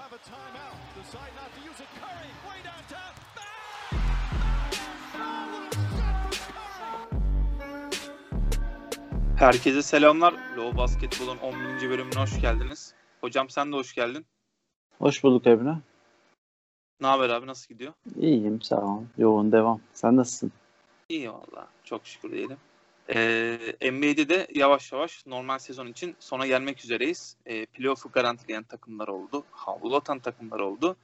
have a timeout. Decide not to use it. Curry, way downtown. Herkese selamlar. Low Basketbol'un 11. bölümüne hoş geldiniz. Hocam sen de hoş geldin. Hoş bulduk Emre. Ne haber abi nasıl gidiyor? İyiyim sağ ol. Yoğun devam. Sen nasılsın? İyi valla. Çok şükür diyelim. Ee, NBA'de de yavaş yavaş normal sezon için sona gelmek üzereyiz. Ee, playoff'u garantileyen takımlar oldu. Havlu atan takımlar oldu.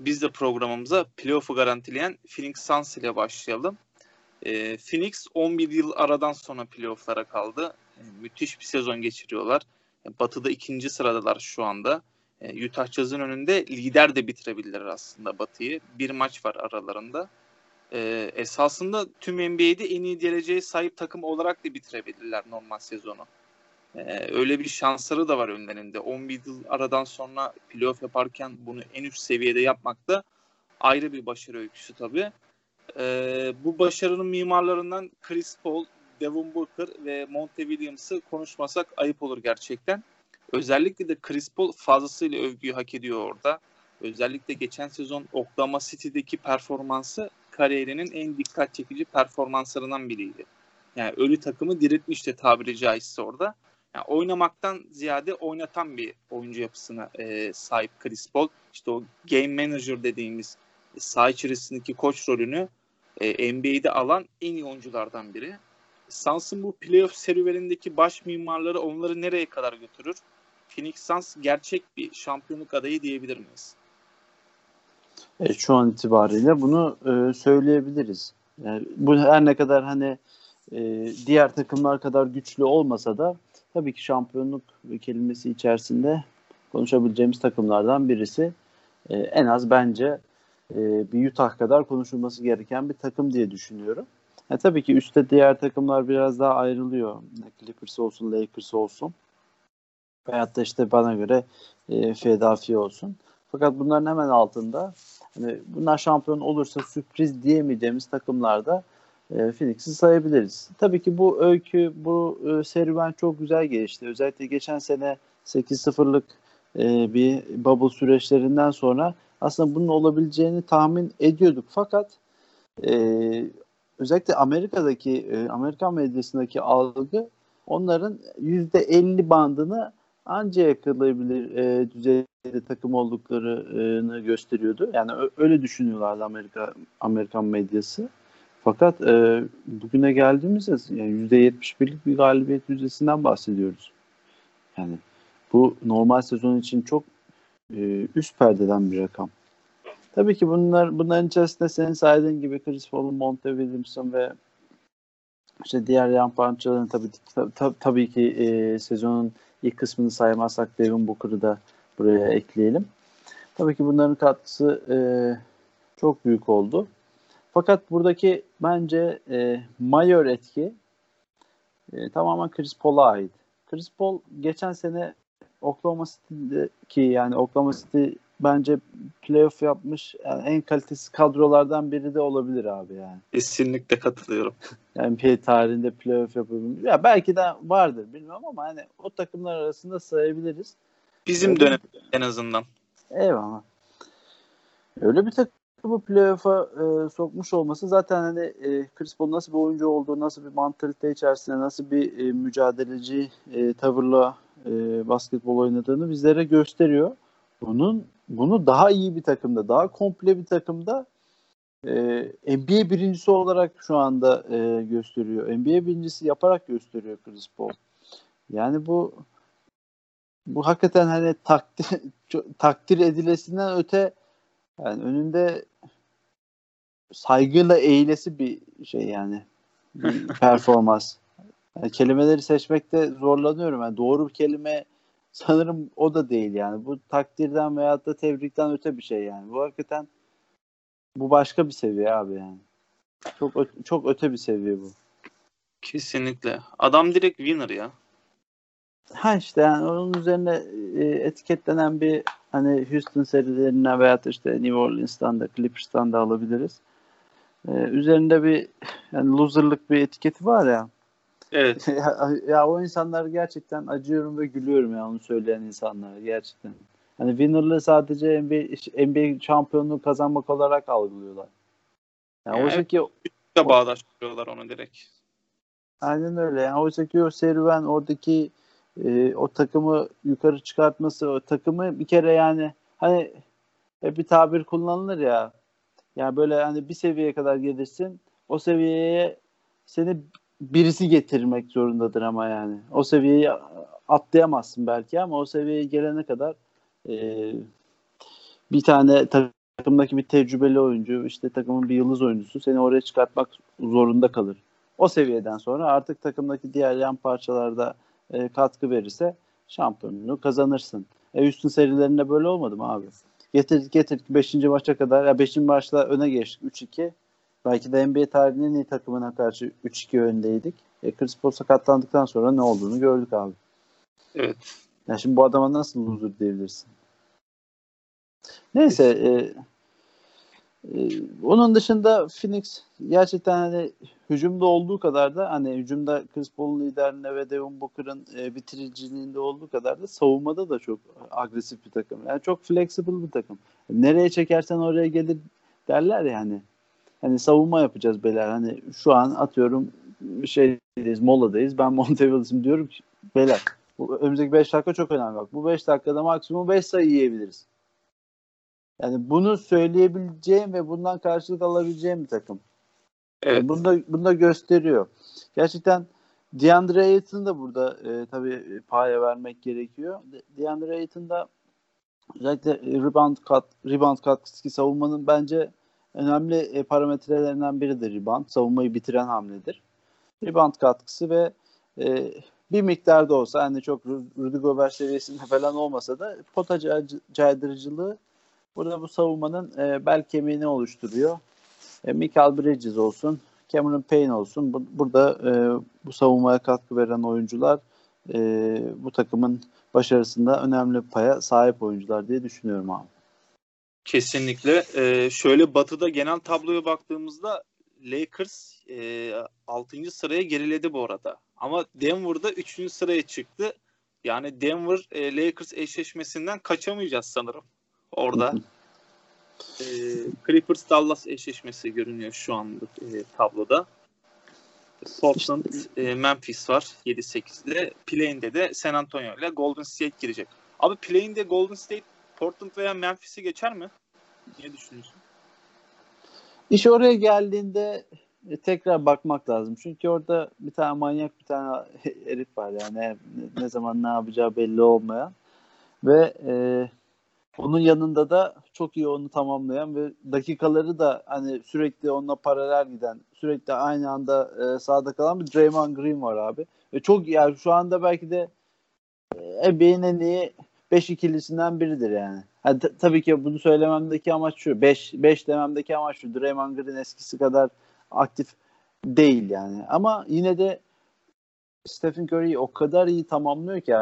Biz de programımıza playoff'u garantileyen Phoenix Suns ile başlayalım. Ee, Phoenix 11 yıl aradan sonra playoff'lara kaldı. Ee, müthiş bir sezon geçiriyorlar. Ee, Batı'da ikinci sıradalar şu anda. Ee, Utah Jazz'ın önünde lider de bitirebilirler aslında Batı'yı. Bir maç var aralarında. Ee, esasında tüm NBA'de en iyi dereceye sahip takım olarak da bitirebilirler normal sezonu. Ee, öyle bir şansları da var önlerinde. 11 yıl aradan sonra playoff yaparken bunu en üst seviyede yapmak da ayrı bir başarı öyküsü tabii. Ee, bu başarının mimarlarından Chris Paul, Devin Booker ve Monte Williams'ı konuşmasak ayıp olur gerçekten. Özellikle de Chris Paul fazlasıyla övgüyü hak ediyor orada. Özellikle geçen sezon Oklahoma City'deki performansı kariyerinin en dikkat çekici performanslarından biriydi. Yani ölü takımı diriltmişti tabiri caizse orada. Yani oynamaktan ziyade oynatan bir oyuncu yapısına e, sahip Chris Paul. İşte o game manager dediğimiz saha içerisindeki koç rolünü e, NBA'de alan en iyi oyunculardan biri. Suns'ın bu playoff serüvenindeki baş mimarları onları nereye kadar götürür? Phoenix Suns gerçek bir şampiyonluk adayı diyebilir miyiz? Evet, şu an itibariyle bunu e, söyleyebiliriz. Yani bu her ne kadar hani e, diğer takımlar kadar güçlü olmasa da tabii ki şampiyonluk kelimesi içerisinde konuşabileceğimiz takımlardan birisi. E, en az bence e, bir Utah kadar konuşulması gereken bir takım diye düşünüyorum. E, tabii ki üstte diğer takımlar biraz daha ayrılıyor. Clippers olsun, Lakers olsun. Veyahut da işte bana göre e, Philadelphia olsun. Fakat bunların hemen altında hani bunlar şampiyon olursa sürpriz diyemeyeceğimiz takımlarda e, Phoenix'i sayabiliriz. Tabii ki bu öykü, bu e, serüven çok güzel gelişti. Özellikle geçen sene 8-0'lık e, bir bubble süreçlerinden sonra aslında bunun olabileceğini tahmin ediyorduk. Fakat e, özellikle Amerika'daki, e, Amerikan medyasındaki algı onların %50 bandını anca yakalayabilir e, düzeyde takım olduklarını gösteriyordu. Yani öyle düşünüyorlardı Amerika Amerikan medyası. Fakat e, bugüne geldiğimizde yani %71'lik bir galibiyet yüzdesinden bahsediyoruz. Yani bu normal sezon için çok e, üst perdeden bir rakam. Tabii ki bunlar bunların içerisinde senin saydığın gibi Chris Paul'un, Monte Williamson ve işte diğer yan parçaların tabii tab- tabii ki e, sezonun ilk kısmını saymazsak Devin Booker'ı da buraya ekleyelim. Tabii ki bunların katkısı e, çok büyük oldu. Fakat buradaki bence e, mayor etki e, tamamen Chris Paul'a ait. Chris Paul geçen sene Oklahoma City'deki yani Oklahoma City bence playoff yapmış yani en kalitesiz kadrolardan biri de olabilir abi yani. Kesinlikle katılıyorum. Yani NBA tarihinde playoff yapabilmiş. Ya belki de vardır bilmiyorum ama hani o takımlar arasında sayabiliriz. Bizim dönem en azından. Eyvallah. Öyle bir takımı playoff'a e, sokmuş olması zaten hani e, Chris Paul nasıl bir oyuncu olduğu, nasıl bir mantalite içerisinde, nasıl bir e, mücadeleci e, tavırla e, basketbol oynadığını bizlere gösteriyor. Bunun bunu daha iyi bir takımda, daha komple bir takımda e, NBA birincisi olarak şu anda e, gösteriyor. NBA birincisi yaparak gösteriyor Chris Paul. Yani bu bu hakikaten hani takdir takdir edilesinden öte yani önünde saygıyla eğilesi bir şey yani bir performans. Yani kelimeleri seçmekte zorlanıyorum. Yani doğru bir kelime sanırım o da değil yani. Bu takdirden veyahut da tebrikten öte bir şey yani. Bu hakikaten bu başka bir seviye abi yani. Çok çok öte bir seviye bu. Kesinlikle. Adam direkt winner ya. Ha işte yani onun üzerine e, etiketlenen bir hani Houston serilerine veya işte New Orleans'tan da Clippers'tan da alabiliriz. E, üzerinde bir yani loserlık bir etiketi var ya. Evet. ya, ya o insanlar gerçekten acıyorum ve gülüyorum ya onu söyleyen insanlara gerçekten. Hani winner'lığı sadece NBA, NBA şampiyonluğu kazanmak olarak algılıyorlar. Yani Yani oysa ki Da bağdaştırıyorlar onu direkt. aynen öyle. Yani oysa ki o serüven oradaki e, o takımı yukarı çıkartması, o takımı bir kere yani hani hep bir tabir kullanılır ya. Yani böyle hani bir seviyeye kadar gelirsin. O seviyeye seni birisi getirmek zorundadır ama yani. O seviyeyi atlayamazsın belki ama o seviyeye gelene kadar e, bir tane takımdaki bir tecrübeli oyuncu, işte takımın bir yıldız oyuncusu seni oraya çıkartmak zorunda kalır. O seviyeden sonra artık takımdaki diğer yan parçalarda e, katkı verirse şampiyonluğu kazanırsın. E üstün serilerinde böyle olmadı mı abi? Getirdik getirdik 5. maça kadar. Ya 5. maçla öne geçtik 3-2. Belki de NBA tarihinin en iyi takımına karşı 3-2 öndeydik. E Chris Paul sakatlandıktan sonra ne olduğunu gördük abi. Evet. Ya şimdi bu adama nasıl loser diyebilirsin? Neyse e, e, onun dışında Phoenix gerçekten hani hücumda olduğu kadar da hani hücumda Chris Paul'un liderliğinde ve Devin Booker'ın e, bitiriciliğinde olduğu kadar da savunmada da çok agresif bir takım. Yani çok flexible bir takım. Nereye çekersen oraya gelir derler ya hani. Savunma yapacağız beyler. Hani şu an atıyorum şeydeyiz, moladayız. Ben Montevideo diyorum ki beyler bu önümüzdeki 5 dakika çok önemli bak. Bu 5 dakikada maksimum 5 sayı yiyebiliriz. Yani bunu söyleyebileceğim ve bundan karşılık alabileceğim bir takım. Evet. Yani bunu da, bunu da gösteriyor. Gerçekten DeAndre Ayton da burada e, tabii paya vermek gerekiyor. De- DeAndre Ayton da özellikle rebound kat, rebound katkısı savunmanın bence önemli e, parametrelerinden biridir rebound. Savunmayı bitiren hamledir. Rebound katkısı ve e, bir miktarda olsa hani çok Ru- Rudy Gobert seviyesinde falan olmasa da pota cay- caydırıcılığı burada bu savunmanın e, bel kemiğini oluşturuyor. E, Michael Bridges olsun, Cameron Payne olsun. Bu, burada e, bu savunmaya katkı veren oyuncular e, bu takımın başarısında önemli paya sahip oyuncular diye düşünüyorum abi. Kesinlikle. Ee, şöyle Batı'da genel tabloya baktığımızda Lakers e, 6. sıraya geriledi bu arada. Ama Denver'da 3. sıraya çıktı. Yani Denver e, Lakers eşleşmesinden kaçamayacağız sanırım orada. e, Clippers Dallas eşleşmesi görünüyor şu anda e, tabloda. Portland, e, Memphis var 7-8'de. Play'inde de San Antonio ile Golden State girecek. Abi Play'inde Golden State Portland veya Memphis'i geçer mi? Ne düşünüyorsun? İş oraya geldiğinde e, tekrar bakmak lazım. Çünkü orada bir tane manyak bir tane herif var yani ne, ne zaman ne yapacağı belli olmayan ve e, onun yanında da çok iyi onu tamamlayan ve dakikaları da hani sürekli onunla paralel giden, sürekli aynı anda e, sahada kalan bir Draymond Green var abi. Ve çok yani şu anda belki de e, NBA'nin en iyi 5 ikilisinden biridir yani. Ha, t- tabii ki bunu söylememdeki amaç şu. 5 5 dememdeki amaç şu. Draymond Green eskisi kadar aktif değil yani. Ama yine de Stephen Curry o kadar iyi tamamlıyor ki.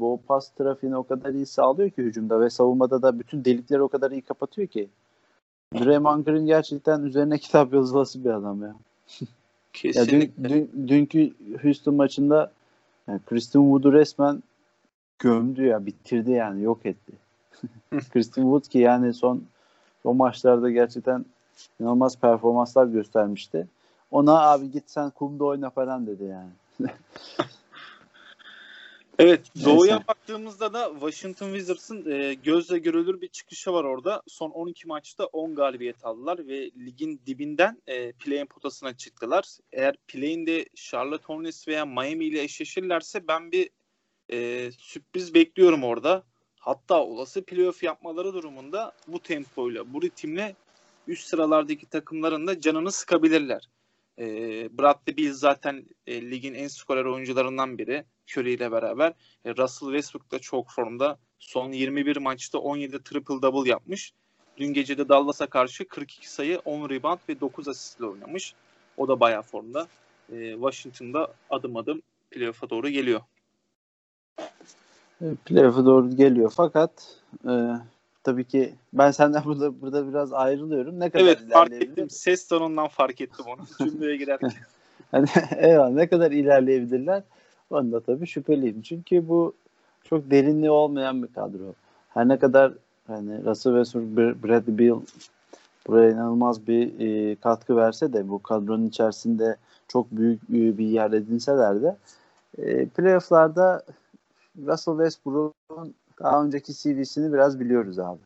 O pas trafiğini o kadar iyi sağlıyor ki hücumda ve savunmada da bütün delikleri o kadar iyi kapatıyor ki. Draymond Green gerçekten üzerine kitap yazılası bir adam ya. Ya dün, Kesinlikle. dün, dünkü Houston maçında yani Christian Wood'u resmen gömdü ya bitirdi yani yok etti. Christian Wood ki yani son son maçlarda gerçekten inanılmaz performanslar göstermişti. Ona abi git sen kumda oyna falan dedi yani. Evet, Neyse. Doğu'ya baktığımızda da Washington Wizards'ın e, gözle görülür bir çıkışı var orada. Son 12 maçta 10 galibiyet aldılar ve ligin dibinden e, play-in potasına çıktılar. Eğer play-in'de Charlotte Hornets veya Miami ile eşleşirlerse ben bir e, sürpriz bekliyorum orada. Hatta olası playoff yapmaları durumunda bu tempoyla, bu ritimle üst sıralardaki takımların da canını sıkabilirler. E, Bradley Beal zaten e, ligin en skorer oyuncularından biri. Curry ile beraber. E, Russell Westbrook da çok formda. Son 21 maçta 17 triple double yapmış. Dün gece de Dallas'a karşı 42 sayı, 10 rebound ve 9 asistle oynamış. O da bayağı formda. E, Washington'da adım adım playoff'a doğru geliyor. Playoff'a doğru geliyor fakat e, tabii ki ben senden burada burada biraz ayrılıyorum. Ne kadar Evet fark ettim. Ses tonundan fark ettim onu. Cümleye girerken. Hani, eyvallah ne kadar ilerleyebilirler? Onda tabii şüpheliyim. Çünkü bu çok derinliği olmayan bir kadro. her ne kadar hani Russell Westbrook, Bradley Beal buraya inanılmaz bir e, katkı verse de bu kadronun içerisinde çok büyük e, bir yer edinseler de e, playofflarda Russell Westbrook'un daha önceki CV'sini biraz biliyoruz abi.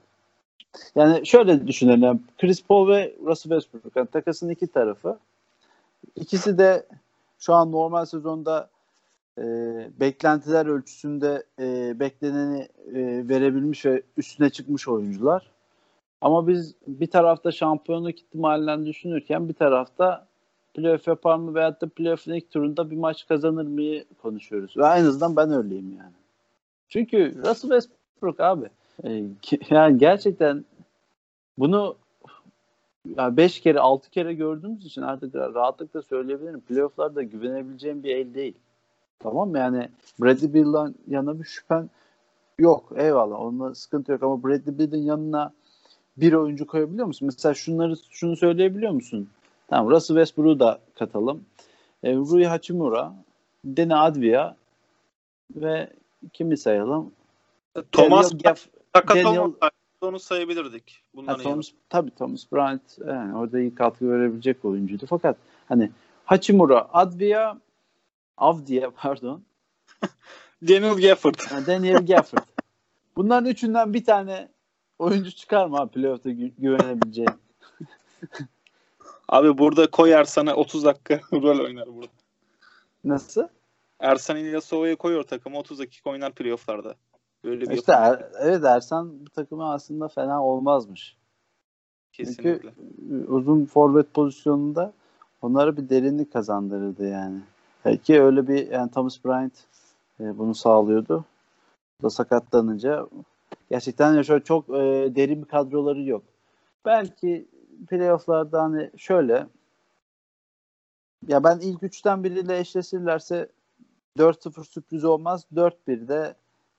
Yani şöyle düşünelim. Chris Paul ve Russell Westbrook. Yani takasın iki tarafı. İkisi de şu an normal sezonda e, beklentiler ölçüsünde e, bekleneni e, verebilmiş ve üstüne çıkmış oyuncular. Ama biz bir tarafta şampiyonluk ihtimalinden düşünürken bir tarafta playoff yapar mı veyahut da playoff'un ilk turunda bir maç kazanır mı konuşuyoruz. Ve en azından ben öyleyim yani. Çünkü Russell Westbrook abi e, yani gerçekten bunu 5 kere 6 kere gördüğümüz için artık rahatlıkla söyleyebilirim. Playoff'larda güvenebileceğim bir el değil. Tamam mı? Yani Bradley Beal'dan yana bir şüphen yok. Eyvallah. Onunla sıkıntı yok ama Bradley Beal'in yanına bir oyuncu koyabiliyor musun? Mesela şunları şunu söyleyebiliyor musun? Tamam Russell Westbrook'u da katalım. E, Rui Hachimura, Deni Advia ve kimi sayalım? Thomas Gaff- Daniel- olmasaydı onu sayabilirdik. Ha, Thomas, tabii Thomas Bryant yani orada iyi katkı verebilecek oyuncuydu. Fakat hani Hachimura, Advia, Avdia pardon, Daniel Gafford. yani Daniel Gafford. Bunların üçünden bir tane oyuncu çıkar mı abi playoff'ta gü- güvenebileceğin? Abi burada koy Ersan'a 30 dakika rol oynar burada. Nasıl? Ersan İlyasova'yı koyuyor takıma 30 dakika oynar playofflarda. Böyle bir İşte. Er- evet Ersan bu takıma aslında fena olmazmış. Kesinlikle. Çünkü uzun forvet pozisyonunda onlara bir derinlik kazandırırdı yani. Belki öyle bir yani Thomas Bryant e, bunu sağlıyordu. O da sakatlanınca gerçekten de şöyle çok e, derin bir kadroları yok. Belki playofflarda hani şöyle ya ben ilk üçten biriyle eşleşirlerse 4-0 sürpriz olmaz. 4-1 de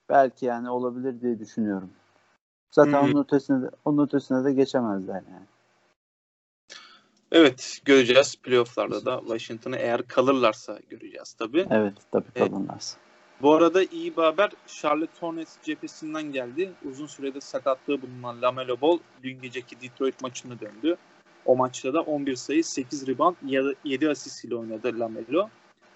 belki yani olabilir diye düşünüyorum. Zaten hı. onun ötesine de, onun ötesine de geçemezler yani. Evet göreceğiz playofflarda da Washington'ı eğer kalırlarsa göreceğiz tabii. Evet tabii Evet. kalınlarsa. Bu arada iyi bir haber Charlotte Hornets cephesinden geldi. Uzun süredir sakatlığı bulunan LaMelo Ball dün geceki Detroit maçına döndü. O maçta da 11 sayı, 8 rebound, 7 asist ile oynadı LaMelo.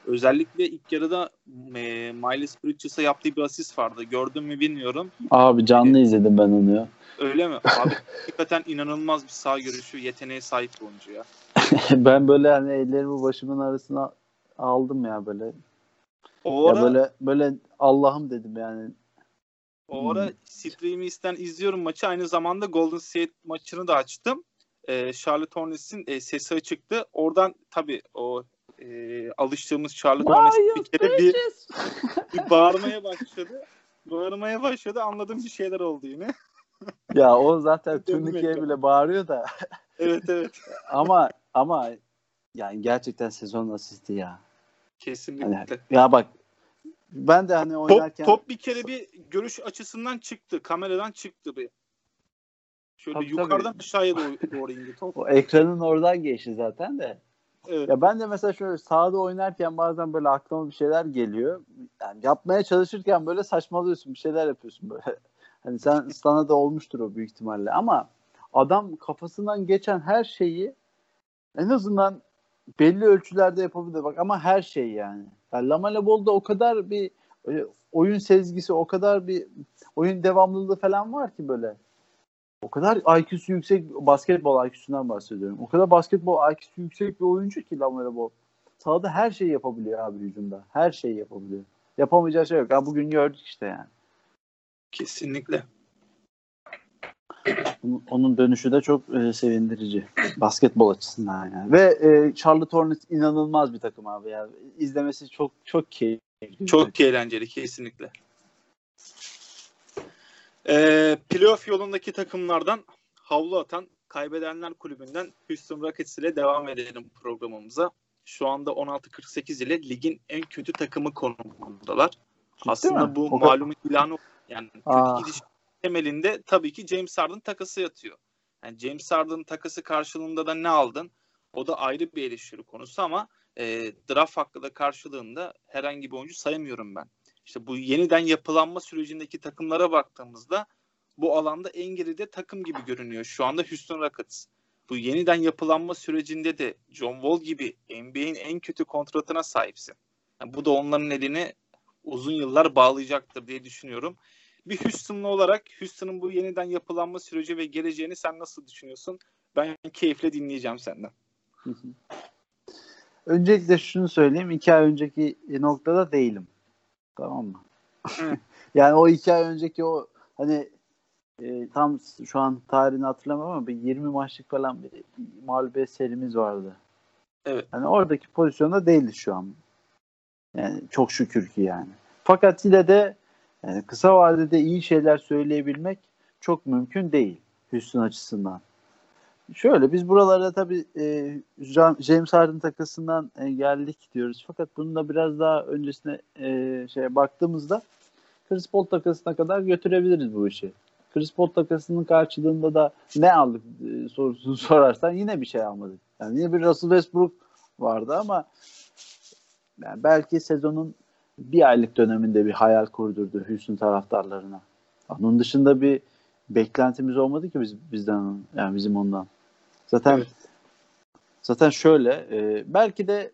Özellikle ilk yarıda e, Miles Bridges'a yaptığı bir asist vardı. Gördün mü bilmiyorum. Abi canlı izledim ben onu ya. Öyle mi? Abi hakikaten inanılmaz bir sağ görüşü, yeteneğe sahip bir oyuncu ya. ben böyle hani ellerimi başımın arasına aldım ya böyle. O Ya ara, böyle böyle Allah'ım dedim yani. o ara Streamy'sten izliyorum maçı. Aynı zamanda Golden State maçını da açtım. Ee, Charlotte Hornets'in e, sesi açıktı. Oradan tabii o e, alıştığımız Charlotte Hornets bir kere bir, bir bağırmaya başladı. Bağırmaya başladı. Anladım bir şeyler oldu yine. Ya o zaten turnikeye bile bağırıyor da evet evet. ama ama yani gerçekten sezon asisti ya. Hani, Kesinlikle. ya bak ben de hani oynarken Top, top bir kere bir görüş açısından çıktı. Kameradan çıktı bir. Şöyle Tabii, yukarıdan tabii. aşağıya doğru, doğru indi top. o ekranın oradan geçti zaten de. Evet. Ya ben de mesela şöyle sahada oynarken bazen böyle aklıma bir şeyler geliyor. Yani yapmaya çalışırken böyle saçmalıyorsun, bir şeyler yapıyorsun böyle. Hani sen sana da olmuştur o büyük ihtimalle ama adam kafasından geçen her şeyi en azından belli ölçülerde yapabilir bak ama her şey yani. yani Lamela Ball'da o kadar bir oyun sezgisi, o kadar bir oyun devamlılığı falan var ki böyle. O kadar IQ'su yüksek, basketbol IQ'sundan bahsediyorum. O kadar basketbol IQ'su yüksek bir oyuncu ki Lamelo Ball. Sahada her şeyi yapabiliyor abi hücumda. Her şeyi yapabiliyor. Yapamayacağı şey yok. Ha, bugün gördük işte yani. Kesinlikle. Onun- dönüşü de çok e, sevindirici. Basketbol açısından yani. Ve e, Charlotte Hornets inanılmaz bir takım abi ya. İzlemesi çok çok keyifli. Çok eğlenceli kesinlikle. Ee, playoff yolundaki takımlardan havlu atan kaybedenler kulübünden Houston Rockets ile devam edelim programımıza. Şu anda 16-48 ile ligin en kötü takımı konumundalar. Aslında mi? bu O malum ilanı yani kötü Aa. gidiş temelinde tabii ki James Harden takası yatıyor. Yani James Harden takası karşılığında da ne aldın? O da ayrı bir eleştiri konusu ama e, draft hakkı da karşılığında herhangi bir oyuncu sayamıyorum ben. İşte bu yeniden yapılanma sürecindeki takımlara baktığımızda bu alanda en geride takım gibi görünüyor. Şu anda Houston Rockets. Bu yeniden yapılanma sürecinde de John Wall gibi NBA'in en kötü kontratına sahipsin. Yani bu da onların elini uzun yıllar bağlayacaktır diye düşünüyorum. Bir Houston'lu olarak Houston'ın bu yeniden yapılanma süreci ve geleceğini sen nasıl düşünüyorsun? Ben keyifle dinleyeceğim senden. Öncelikle şunu söyleyeyim. iki ay önceki noktada değilim. Tamam mı? yani o iki ay önceki o hani e, tam şu an tarihini hatırlamam ama bir 20 maçlık falan bir mağlubiyet serimiz vardı. Evet. Yani oradaki pozisyonda değiliz şu an. Yani çok şükür ki yani. Fakat yine de yani kısa vadede iyi şeyler söyleyebilmek çok mümkün değil Houston açısından. Şöyle biz buralarda tabii e, James Harden takısından e, geldik diyoruz. Fakat bunun da biraz daha öncesine e, şeye baktığımızda Chris Paul takasına kadar götürebiliriz bu işi. Chris Paul takasının karşılığında da ne aldık e, sorusunu sorarsan yine bir şey almadık. Yani yine bir Russell Westbrook vardı ama yani belki sezonun bir aylık döneminde bir hayal kurdurdu Houston taraftarlarına. Onun dışında bir beklentimiz olmadı ki biz bizden yani bizim ondan. Zaten evet. zaten şöyle e, belki de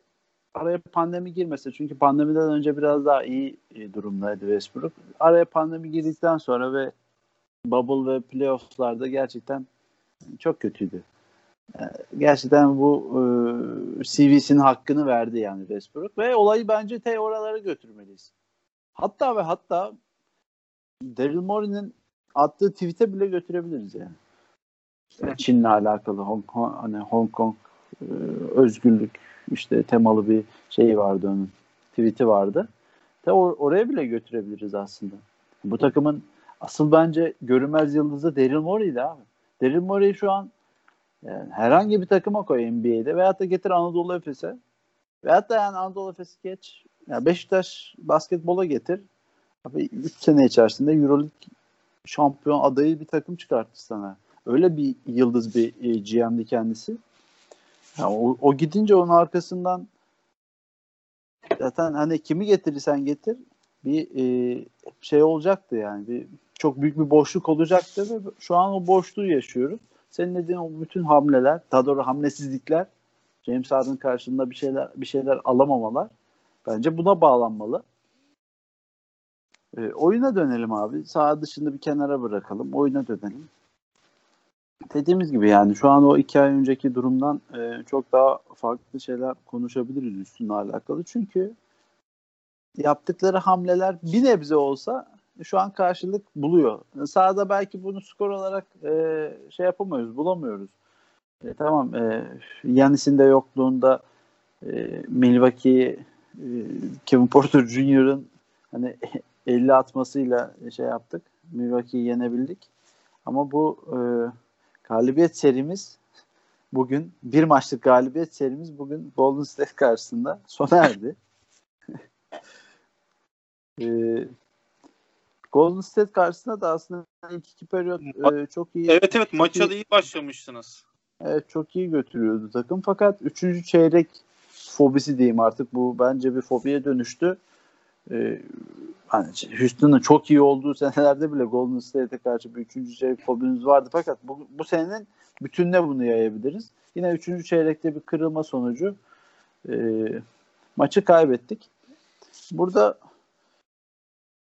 araya pandemi girmese çünkü pandemiden önce biraz daha iyi e, durumdaydı Westbrook. Araya pandemi girdikten sonra ve bubble ve playoff'larda gerçekten çok kötüydü. E, gerçekten bu e, CV'sinin hakkını verdi yani Westbrook ve olayı bence te oralara götürmeliyiz. Hatta ve hatta Daryl Morey'nin attığı tweet'e bile götürebiliriz yani. Çin'le alakalı Hong Kong, hani Hong Kong e, özgürlük işte temalı bir şey vardı onun. Tweet'i vardı. De or- oraya bile götürebiliriz aslında. Bu takımın asıl bence görünmez yıldızı Daryl Morey'di abi. Daryl Morey şu an yani herhangi bir takıma koy NBA'de veyahut da getir Anadolu Efes'e veyahut da yani Anadolu Efes'i geç yani Beşiktaş basketbola getir. Abi 3 sene içerisinde Euroleague şampiyon adayı bir takım çıkarttı sana. Öyle bir yıldız bir e, GM'di kendisi. Yani o, o gidince onun arkasından zaten hani kimi getirirsen getir bir e, şey olacaktı yani bir çok büyük bir boşluk olacaktı ve şu an o boşluğu yaşıyoruz. Senin dediğin o bütün hamleler, daha doğru hamlesizlikler, James Harden karşında bir şeyler bir şeyler alamamalar bence buna bağlanmalı. E, oyuna dönelim abi. Sağ dışında bir kenara bırakalım. Oyuna dönelim dediğimiz gibi yani şu an o iki ay önceki durumdan e, çok daha farklı şeyler konuşabiliriz üstünle alakalı. Çünkü yaptıkları hamleler bir nebze olsa şu an karşılık buluyor. Sahada belki bunu skor olarak e, şey yapamıyoruz, bulamıyoruz. E, tamam, e, Yanis'in de yokluğunda e, Milwaukee e, Kevin Porter Jr.'ın hani 50 atmasıyla şey yaptık. Milwaukee'yi yenebildik. Ama bu e, galibiyet serimiz bugün bir maçlık galibiyet serimiz bugün Golden State karşısında sona erdi. ee, Golden State karşısında da aslında ilk iki periyot e, çok iyi. Evet evet maça da iyi başlamışsınız. Evet çok iyi götürüyordu takım fakat üçüncü çeyrek fobisi diyeyim artık bu bence bir fobiye dönüştü. Ee, hani Houston'ın çok iyi olduğu senelerde bile Golden State'e karşı bir üçüncü çeyrek fobimiz vardı fakat bu, bu senenin bütününe bunu yayabiliriz. Yine üçüncü çeyrekte bir kırılma sonucu e, maçı kaybettik. Burada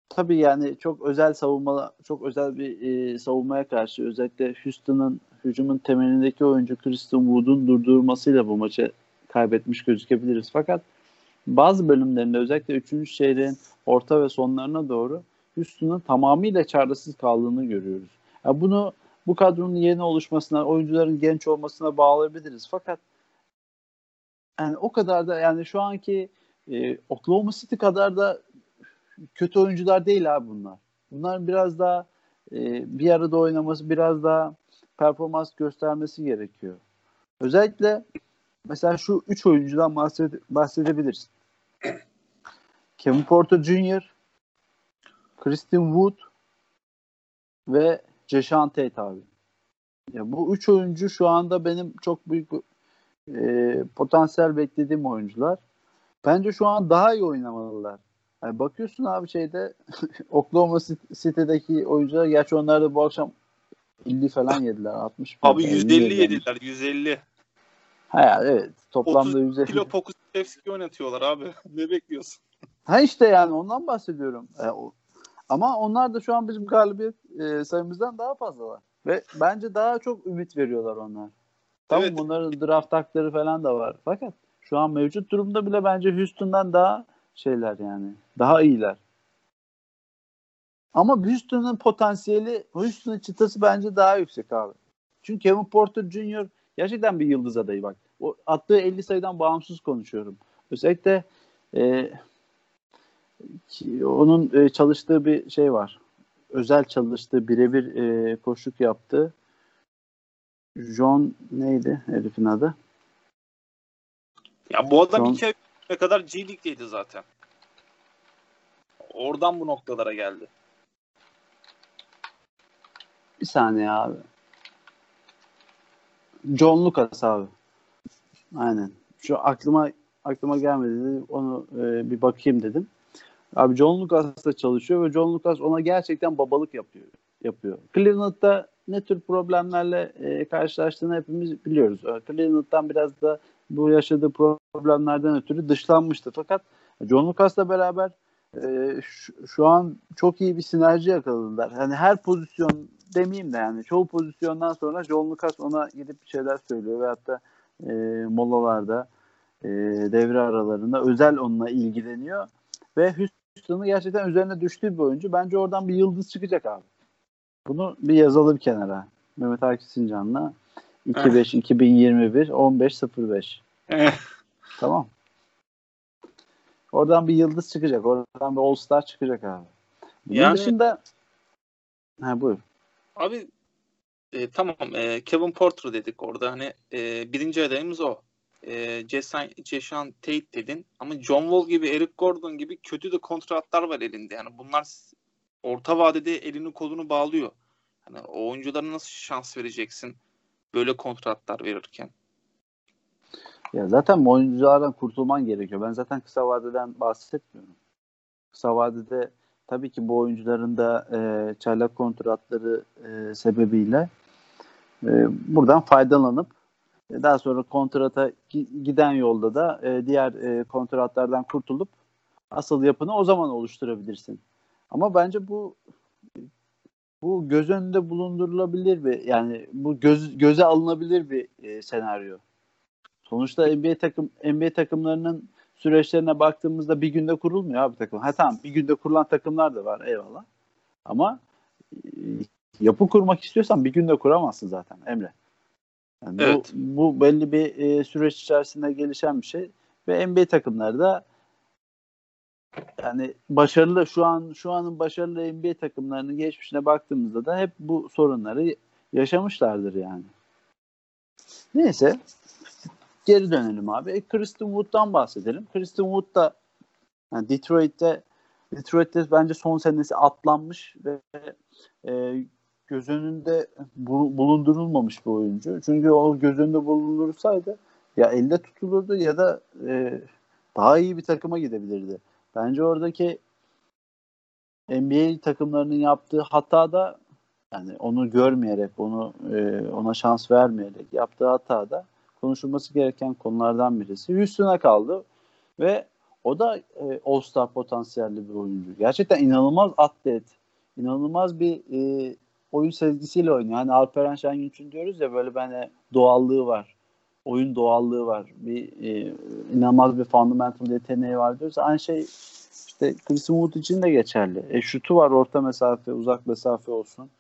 tabii yani çok özel savunma, çok özel bir e, savunmaya karşı özellikle Houston'ın hücumun temelindeki oyuncu Christian Wood'un durdurmasıyla bu maçı kaybetmiş gözükebiliriz. Fakat bazı bölümlerinde özellikle 3. çeyreğin orta ve sonlarına doğru Houston'un tamamıyla çaresiz kaldığını görüyoruz. Yani bunu bu kadronun yeni oluşmasına, oyuncuların genç olmasına bağlayabiliriz. Fakat yani o kadar da yani şu anki e, Oklahoma City kadar da kötü oyuncular değil abi bunlar. Bunlar biraz daha e, bir arada oynaması, biraz daha performans göstermesi gerekiyor. Özellikle mesela şu üç oyuncudan bahsede, bahsedebiliriz. Kevin Porter Jr., Christian Wood ve Jason Tate abi. Ya bu üç oyuncu şu anda benim çok büyük e, potansiyel beklediğim oyuncular. Bence şu an daha iyi oynamalılar. Yani bakıyorsun abi şeyde Oklahoma City'deki oyuncular gerçi onlar da bu akşam 50 falan yediler 60 Abi yani 150 yediler. yediler 150. Ha ya, evet toplamda 30 150. kilo Pokusevski oynatıyorlar abi. ne bekliyorsun? Ha işte yani ondan bahsediyorum. E, o- ama onlar da şu an bizim galibiyet e, sayımızdan daha fazlalar. Ve bence daha çok ümit veriyorlar onlar. Tamam Evet. bunların draft hakları falan da var. Fakat şu an mevcut durumda bile bence Houston'dan daha şeyler yani. Daha iyiler. Ama Houston'ın potansiyeli, Houston'ın çıtası bence daha yüksek abi. Çünkü Kevin Porter Jr. gerçekten bir yıldız adayı bak. O attığı 50 sayıdan bağımsız konuşuyorum. Özellikle e, ki onun e, çalıştığı bir şey var. Özel çalıştığı birebir e, koşuk yaptı. John neydi herifin adı? Ya bu adam an- iki ay kadar G League'deydi zaten. Oradan bu noktalara geldi. Bir saniye abi. John Lucas abi. Aynen. Şu aklıma aklıma gelmedi. Onu e, bir bakayım dedim. Abi John Lucas da çalışıyor ve John Lucas ona gerçekten babalık yapıyor. yapıyor. Cleveland'da ne tür problemlerle e, karşılaştığını hepimiz biliyoruz. E, Cleveland'dan biraz da bu yaşadığı problemlerden ötürü dışlanmıştı. Fakat John Lucas'la beraber e, şu, şu an çok iyi bir sinerji yakaladılar. Yani her pozisyon demeyeyim de yani çoğu pozisyondan sonra John Lucas ona gidip bir şeyler söylüyor veyahut da e, molalarda e, devre aralarında özel onunla ilgileniyor ve Houston'ın gerçekten üzerine düştüğü bir oyuncu. Bence oradan bir yıldız çıkacak abi. Bunu bir yazalım kenara. Mehmet Akif Sincan'la 25 2021 15 05. Tamam. Oradan bir yıldız çıkacak. Oradan bir All Star çıkacak abi. Bunun Yani- dışında ha buyur. Abi e, tamam e, Kevin Porter dedik orada hani e, birinci adayımız o. E, Jason, Tate dedin ama John Wall gibi Eric Gordon gibi kötü de kontratlar var elinde. Yani bunlar orta vadede elini kolunu bağlıyor. Hani oyunculara nasıl şans vereceksin böyle kontratlar verirken? Ya zaten oyunculardan kurtulman gerekiyor. Ben zaten kısa vadeden bahsetmiyorum. Kısa vadede tabii ki bu oyuncuların da e, çaylak kontratları e, sebebiyle e, buradan faydalanıp e, daha sonra kontrata gi- giden yolda da e, diğer e, kontratlardan kurtulup asıl yapını o zaman oluşturabilirsin. Ama bence bu bu göz önünde bulundurulabilir bir yani bu göz göze alınabilir bir e, senaryo. Sonuçta NBA takım NBA takımlarının süreçlerine baktığımızda bir günde kurulmuyor abi takım. Ha tamam bir günde kurulan takımlar da var eyvallah. Ama e, yapı kurmak istiyorsan bir günde kuramazsın zaten Emre. Yani Evet. bu, bu belli bir e, süreç içerisinde gelişen bir şey ve NBA takımları da yani başarılı şu an şu anın başarılı NBA takımlarının geçmişine baktığımızda da hep bu sorunları yaşamışlardır yani. Neyse geri dönelim abi. E, Kristen Wood'dan bahsedelim. Kristen Wood da yani Detroit'te Detroit'te bence son senesi atlanmış ve e, göz önünde bu- bulundurulmamış bir oyuncu. Çünkü o göz önünde bulundursaydı ya elde tutulurdu ya da e, daha iyi bir takıma gidebilirdi. Bence oradaki NBA takımlarının yaptığı hata da yani onu görmeyerek, onu e, ona şans vermeyerek yaptığı hata da konuşulması gereken konulardan birisi. Houston'a kaldı ve o da e, All-Star potansiyelli bir oyuncu. Gerçekten inanılmaz atlet, inanılmaz bir e, oyun sezgisiyle oynuyor. Hani Alperen Şengünç'ün diyoruz ya böyle böyle doğallığı var. Oyun doğallığı var. Bir e, inanılmaz bir fundamental yeteneği var diyoruz. Aynı şey işte Chris Wood için de geçerli. E, şutu var orta mesafe, uzak mesafe olsun.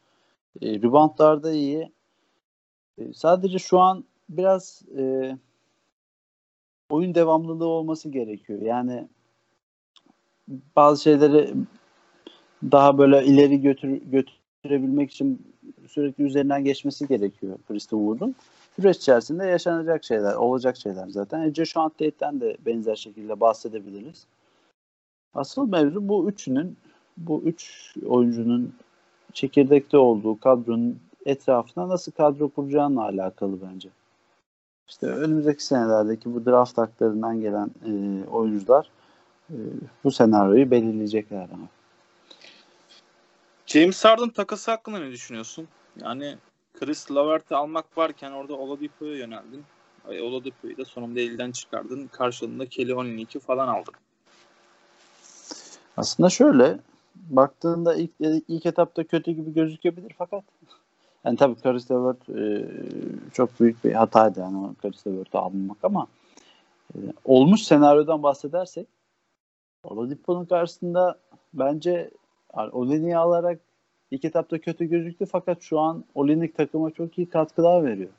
E, reboundlar da iyi. E, sadece şu an biraz e, oyun devamlılığı olması gerekiyor. Yani bazı şeyleri daha böyle ileri götür, götürebilmek için sürekli üzerinden geçmesi gerekiyor Kristen Wood'un. Süreç içerisinde yaşanacak şeyler, olacak şeyler zaten. E, Joshua Tate'den de benzer şekilde bahsedebiliriz. Asıl mevzu bu üçünün, bu üç oyuncunun çekirdekte olduğu kadronun etrafına nasıl kadro kuracağınla alakalı bence. İşte önümüzdeki senelerdeki bu draft haklarından gelen e, oyuncular e, bu senaryoyu belirleyecekler ama. James Harden takası hakkında ne düşünüyorsun? Yani Chris Lavert'i almak varken orada Oladipo'ya yöneldin. Ay, Oladipo'yu da sonunda elden çıkardın. Karşılığında Kelly Olynyk'i falan aldın. Aslında şöyle baktığında ilk ilk etapta kötü gibi gözükebilir fakat yani tabii Chris Levert e, çok büyük bir hataydı yani Chris Levert'i almak ama e, olmuş senaryodan bahsedersek Oladipo'nun karşısında bence Olynyk'i alarak ilk etapta kötü gözüktü fakat şu an Olinik takıma çok iyi katkılar veriyor.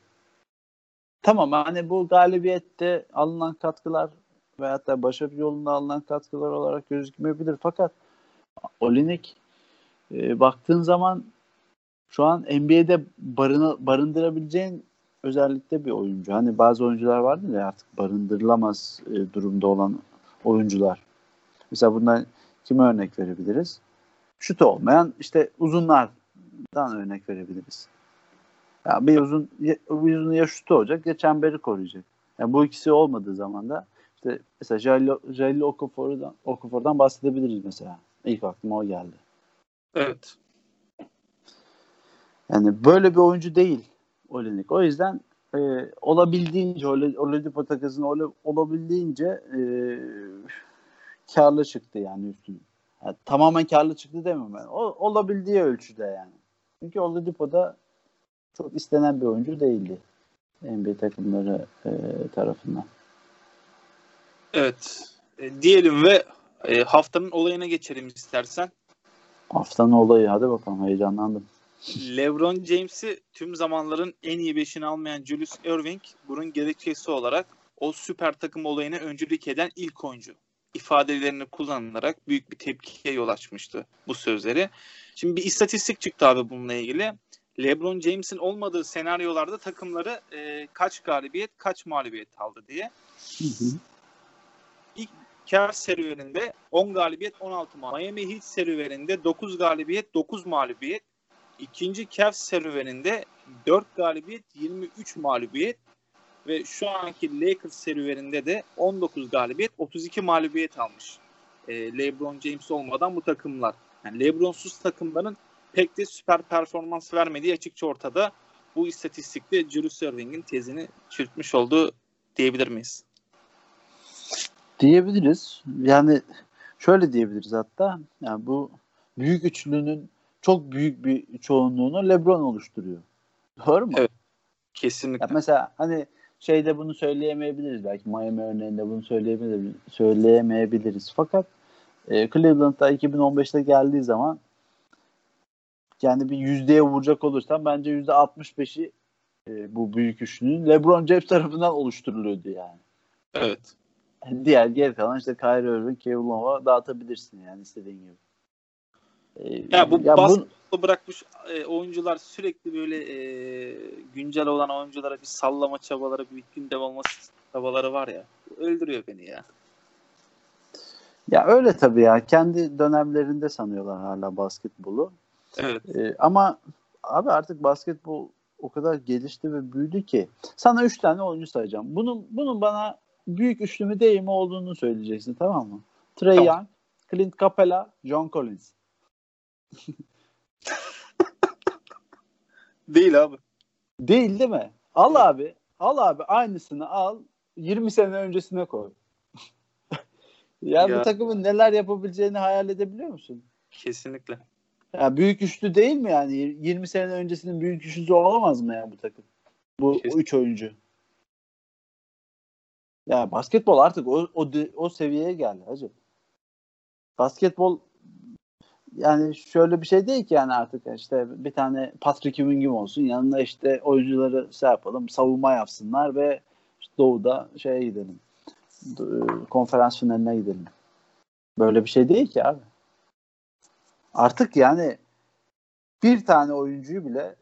Tamam hani bu galibiyette alınan katkılar veyahut da başarı yolunda alınan katkılar olarak gözükmeyebilir fakat Olinik e, baktığın zaman şu an NBA'de barını, barındırabileceğin özellikle bir oyuncu. Hani bazı oyuncular vardı ya artık barındırılamaz e, durumda olan oyuncular. Mesela bundan kime örnek verebiliriz? Şut olmayan işte uzunlardan örnek verebiliriz. Ya bir uzun bir uzun ya şutu olacak ya çemberi koruyacak. Yani bu ikisi olmadığı zaman da işte mesela Jalil Okafor'dan Okafor'dan bahsedebiliriz mesela. İlk aklıma o geldi. Evet. Yani böyle bir oyuncu değil Olenik. O yüzden e, olabildiğince Oladipo takasını ol, olabildiğince e, karlı çıktı yani üstüne. Yani tamamen karlı çıktı demem ben. O, olabildiği ölçüde yani. Çünkü Oladipo da çok istenen bir oyuncu değildi. NBA takımları e, tarafından. Evet. E, diyelim ve e, haftanın olayına geçelim istersen. Haftanın olayı hadi bakalım heyecanlandım. LeBron James'i tüm zamanların en iyi beşini almayan Julius Erving bunun gerekçesi olarak o süper takım olayına öncülük eden ilk oyuncu ifadelerini kullanarak büyük bir tepkiye yol açmıştı bu sözleri. Şimdi bir istatistik çıktı abi bununla ilgili. LeBron James'in olmadığı senaryolarda takımları e, kaç galibiyet, kaç mağlubiyet aldı diye. Hı hı. İlk Cavs serüveninde 10 galibiyet, 16 mağlubiyet. Miami Heat serüveninde 9 galibiyet, 9 mağlubiyet. İkinci Cavs serüveninde 4 galibiyet, 23 mağlubiyet ve şu anki Lakers serüveninde de 19 galibiyet, 32 mağlubiyet almış. E, LeBron James olmadan bu takımlar. Yani LeBron'suz takımların pek de süper performans vermediği açıkça ortada. Bu istatistikte Julius Erving'in tezini çürütmüş olduğu diyebilir miyiz? Diyebiliriz. Yani şöyle diyebiliriz hatta. Yani bu büyük üçlünün çok büyük bir çoğunluğunu LeBron oluşturuyor. Doğru mu? Evet. Kesinlikle. Ya mesela hani şeyde bunu söyleyemeyebiliriz belki Miami örneğinde bunu söyleyebiliriz, söyleyemeyebiliriz. Fakat e, Cleveland'da 2015'te geldiği zaman yani bir yüzdeye vuracak olursam bence yüzde 65'i e, bu büyük üçlünün LeBron James tarafından oluşturuluyordu yani. Evet. Diğer geri kalan işte Kyrie Irving, Kevin Love'a dağıtabilirsin yani istediğin gibi. Ee, ya bu ya basketbolu bırakmış e, oyuncular sürekli böyle e, güncel olan oyunculara bir sallama çabaları, bir gündem olması çabaları var ya. Öldürüyor beni ya. Ya öyle tabii ya. Kendi dönemlerinde sanıyorlar hala basketbolu. Evet. Ee, ama abi artık basketbol o kadar gelişti ve büyüdü ki. Sana üç tane oyuncu sayacağım. Bunun bunun bana büyük üçlü mü değil mi olduğunu söyleyeceksin tamam mı? Trey tamam. Young, Clint Capela, John Collins. değil abi. Değil değil mi? Al abi. Al abi aynısını al. 20 sene öncesine koy. ya, ya bu takımın neler yapabileceğini hayal edebiliyor musun? Kesinlikle. Ya büyük üçlü değil mi yani? 20 sene öncesinin büyük üçlüsü olamaz mı ya bu takım? Bu Kesin. üç oyuncu. Ya basketbol artık o o, o seviyeye geldi hacı. Basketbol yani şöyle bir şey değil ki yani artık işte bir tane Patrick Ewing'im olsun yanına işte oyuncuları şey yapalım savunma yapsınlar ve işte doğuda şeye gidelim konferans finaline gidelim. Böyle bir şey değil ki abi. Artık yani bir tane oyuncuyu bile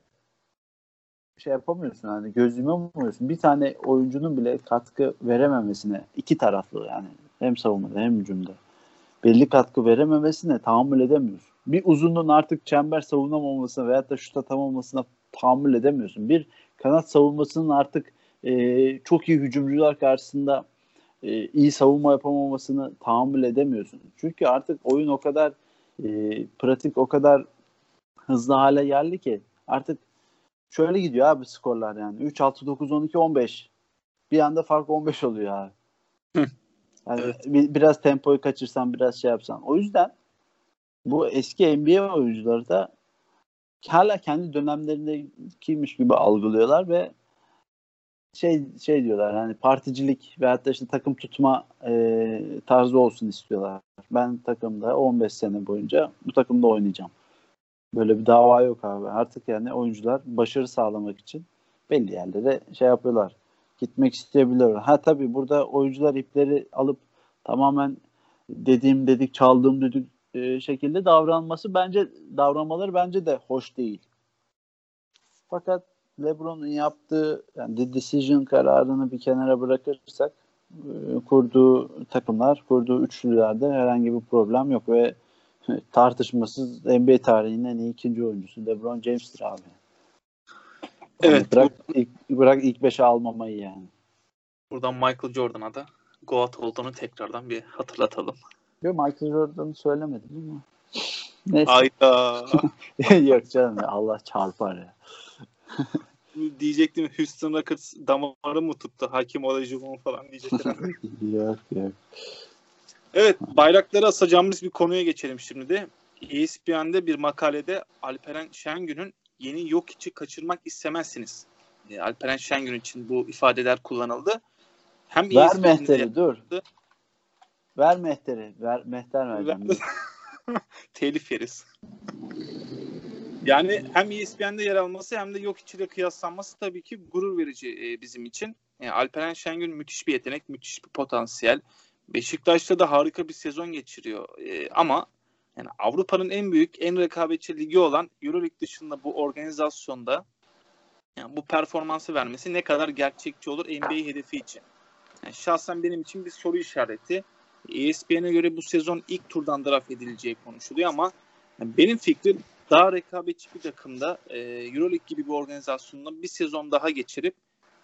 şey yapamıyorsun hani gözüme yumamıyorsun. Bir tane oyuncunun bile katkı verememesine iki taraflı yani hem savunmada hem hücumda belli katkı verememesine tahammül edemiyorsun. Bir uzunluğun artık çember savunamamasına veyahut da şut atamamasına tahammül edemiyorsun. Bir kanat savunmasının artık e, çok iyi hücumcular karşısında e, iyi savunma yapamamasını tahammül edemiyorsun. Çünkü artık oyun o kadar e, pratik, o kadar hızlı hale geldi ki artık şöyle gidiyor abi skorlar yani. 3 6 9 12 15. Bir anda fark 15 oluyor abi. Yani Evet. bir, biraz tempoyu kaçırsan, biraz şey yapsan. O yüzden bu eski NBA oyuncuları da hala kendi dönemlerindekiymiş gibi algılıyorlar ve şey şey diyorlar hani particilik veyahut da işte takım tutma e, tarzı olsun istiyorlar. Ben takımda 15 sene boyunca bu takımda oynayacağım. Böyle bir dava yok abi. Artık yani oyuncular başarı sağlamak için belli yerlere şey yapıyorlar. Gitmek isteyebiliyorlar. Ha tabii burada oyuncular ipleri alıp tamamen dediğim dedik çaldığım dedik e, şekilde davranması bence davranmaları bence de hoş değil. Fakat LeBron'un yaptığı yani the decision kararını bir kenara bırakırsak e, kurduğu takımlar, kurduğu üçlülerde herhangi bir problem yok ve tartışmasız NBA tarihinin en iyi ikinci oyuncusu LeBron James'tir abi. Evet. bırak ilk, bırak ilk beşe almamayı yani. Buradan Michael Jordan'a da Goat olduğunu tekrardan bir hatırlatalım. Yo, Michael Jordan'ı söylemedim ama. Neyse. Ayda. Yok canım ya, Allah çarpar ya. Diyecektim Houston Rockets damarı mı tuttu? Hakim Olajuwon falan diyecekler. yok yok. evet bayrakları asacağımız bir konuya geçelim şimdi de. ESPN'de bir makalede Alperen Şengün'ün yeni yok içi kaçırmak istemezsiniz. E, Alperen Şengün için bu ifadeler kullanıldı. Hem Ver mehteri dur. Ver mehteri. Ver mehter vereceğim. Ver. telif yeriz. Yani hem E ESPN'de yer alması hem de yok içiyle kıyaslanması tabii ki gurur verici e, bizim için. Yani Alperen Şengün müthiş bir yetenek, müthiş bir potansiyel. Beşiktaş'ta da harika bir sezon geçiriyor. E, ama yani Avrupa'nın en büyük, en rekabetçi ligi olan EuroLeague dışında bu organizasyonda yani bu performansı vermesi ne kadar gerçekçi olur NBA hedefi için. Yani şahsen benim için bir soru işareti. ESPN'e göre bu sezon ilk turdan draft edileceği konuşuluyor ama yani benim fikrim daha rekabetçi bir takımda e, Euroleague gibi bir organizasyonda bir sezon daha geçirip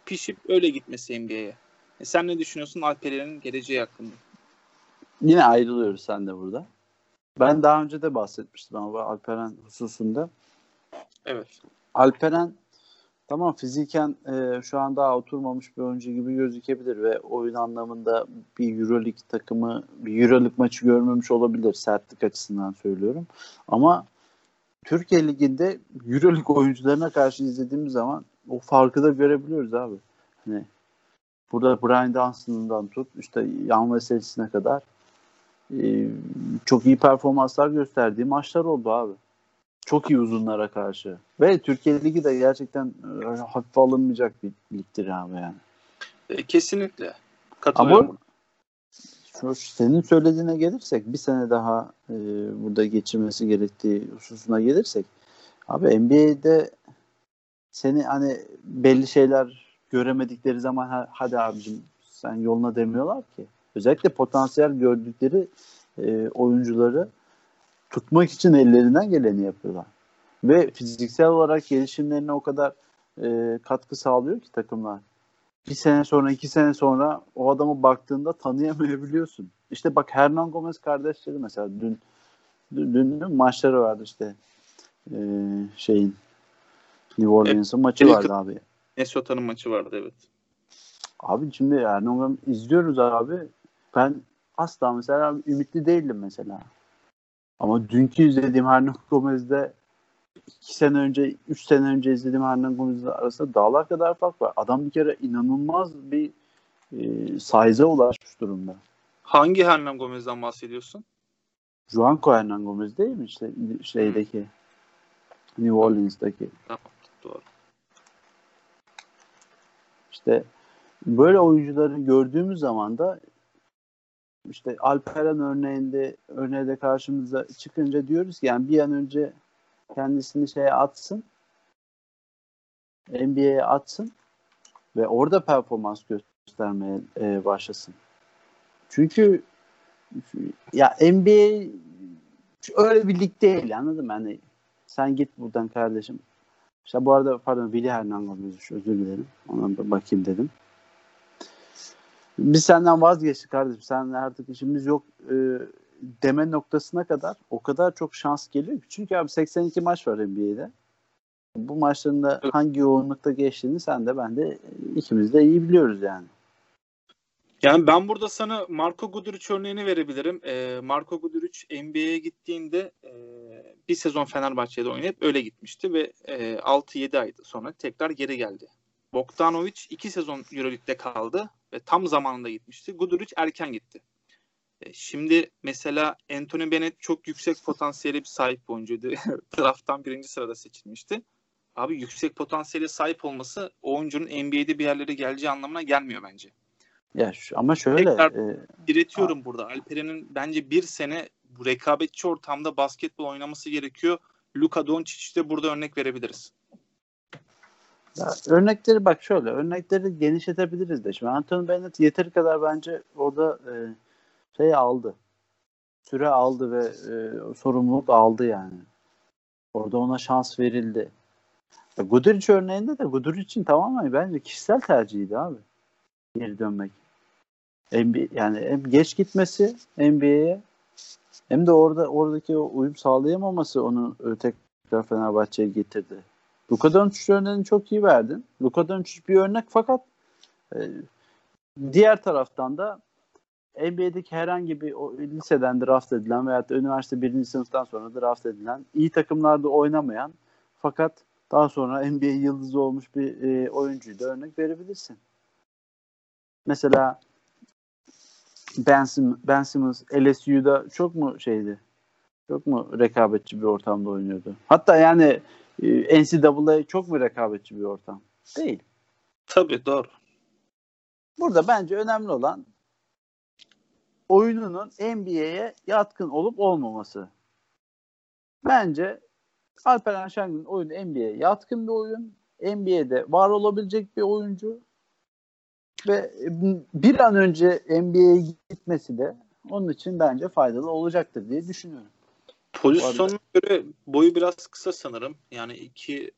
pişip öyle gitmesi NBA'ye. E, sen ne düşünüyorsun Alperen'in geleceği hakkında? Yine ayrılıyoruz sen de burada. Ben daha önce de bahsetmiştim ama Alperen hususunda. Evet. Alperen tamam fiziken e, şu an daha oturmamış bir oyuncu gibi gözükebilir ve oyun anlamında bir Euroleague takımı, bir Euroleague maçı görmemiş olabilir sertlik açısından söylüyorum. Ama Türkiye Ligi'nde Euroleague oyuncularına karşı izlediğimiz zaman o farkı da görebiliyoruz abi. Hani burada Brian Dunstan'dan tut işte Yan Veselisi'ne kadar e, çok iyi performanslar gösterdiği maçlar oldu abi. Çok iyi uzunlara karşı. Ve Türkiye Ligi de gerçekten e, hafife alınmayacak bir ligdir abi yani. E, kesinlikle. Katılıyorum. Ama senin söylediğine gelirsek bir sene daha e, burada geçirmesi gerektiği hususuna gelirsek abi NBA'de seni hani belli şeyler göremedikleri zaman "Ha- hadi abicim sen yoluna demiyorlar ki. Özellikle potansiyel gördükleri e, oyuncuları tutmak için ellerinden geleni yapıyorlar. Ve fiziksel olarak gelişimlerine o kadar e, katkı sağlıyor ki takımlar bir sene sonra iki sene sonra o adama baktığında tanıyamayabiliyorsun. İşte bak Hernan Gomez kardeşleri mesela dün dün, dün maçları vardı işte ee, şeyin New Orleans'ın maçı Lakers- vardı abi. Minnesota'nın maçı vardı evet. Abi şimdi Hernan Gomez izliyoruz abi. Ben asla mesela ümitli değildim mesela. Ama dünkü izlediğim Hernan Gomez'de iki sene önce, üç sene önce izlediğim Hernan Gomez'le arasında dağlar kadar fark var. Adam bir kere inanılmaz bir e, size'a ulaşmış durumda. Hangi Hernan Gomez'den bahsediyorsun? Juanco Hernan Gomez değil mi işte şeydeki New Orleans'taki. Tamam doğru. İşte böyle oyuncuları gördüğümüz zaman da işte Alperen örneğinde örneği de karşımıza çıkınca diyoruz ki yani bir an önce kendisini şeye atsın NBA'ye atsın ve orada performans göstermeye e, başlasın. Çünkü ya NBA öyle bir lig değil anladın mı? Hani sen git buradan kardeşim. İşte bu arada pardon Willy Hernangomez'miş özür dilerim. Ona bakayım dedim. Biz senden vazgeçtik kardeşim. Sen artık işimiz yok e, deme noktasına kadar o kadar çok şans geliyor ki. Çünkü abi 82 maç var NBA'de. Bu maçların da hangi yoğunlukta geçtiğini sen de ben de ikimiz de iyi biliyoruz yani. Yani ben burada sana Marco Guduric örneğini verebilirim. Ee, Marco Guduric NBA'ye gittiğinde e, bir sezon Fenerbahçe'de oynayıp öyle gitmişti ve e, 6-7 ay sonra tekrar geri geldi. Bogdanovic iki sezon Euroleague'de kaldı ve tam zamanında gitmişti. Guduric erken gitti. E, şimdi mesela Anthony Bennett çok yüksek potansiyeli bir sahip oyuncuydu. Draft'tan birinci sırada seçilmişti. Abi yüksek potansiyele sahip olması oyuncunun NBA'de bir yerlere geleceği anlamına gelmiyor bence. Ya şu, ama şöyle Tekrar e, diretiyorum burada. Alperen'in bence bir sene bu rekabetçi ortamda basketbol oynaması gerekiyor. Luka Doncic de burada örnek verebiliriz. Ya örnekleri bak şöyle örnekleri genişletebiliriz de. Şimdi Anthony Bennett yeteri kadar bence orada e, şey aldı. Süre aldı ve e, sorumluluk aldı yani. Orada ona şans verildi. Ya örneğinde de Guduric'in tamamen bence kişisel tercihiydi abi. Geri dönmek. NBA, yani hem geç gitmesi NBA'ye hem de orada oradaki uyum sağlayamaması onu e, tekrar Fenerbahçe'ye getirdi. Luka Doncic örneğini çok iyi verdin. Luka Doncic bir örnek fakat e, diğer taraftan da NBA'deki herhangi bir o, liseden draft edilen veya da üniversite birinci sınıftan sonra draft edilen iyi takımlarda oynamayan fakat daha sonra NBA yıldızı olmuş bir e, oyuncuyu da örnek verebilirsin. Mesela Ben, Sim- ben Simmons LSU'da çok mu şeydi? Çok mu rekabetçi bir ortamda oynuyordu? Hatta yani NCAA çok mu rekabetçi bir ortam? Değil. Tabii doğru. Burada bence önemli olan oyununun NBA'ye yatkın olup olmaması. Bence Alperen Şengün'ün oyunu NBA'ye yatkın bir oyun. NBA'de var olabilecek bir oyuncu. Ve bir an önce NBA'ye gitmesi de onun için bence faydalı olacaktır diye düşünüyorum. Pozisyonuna göre boyu biraz kısa sanırım. Yani 2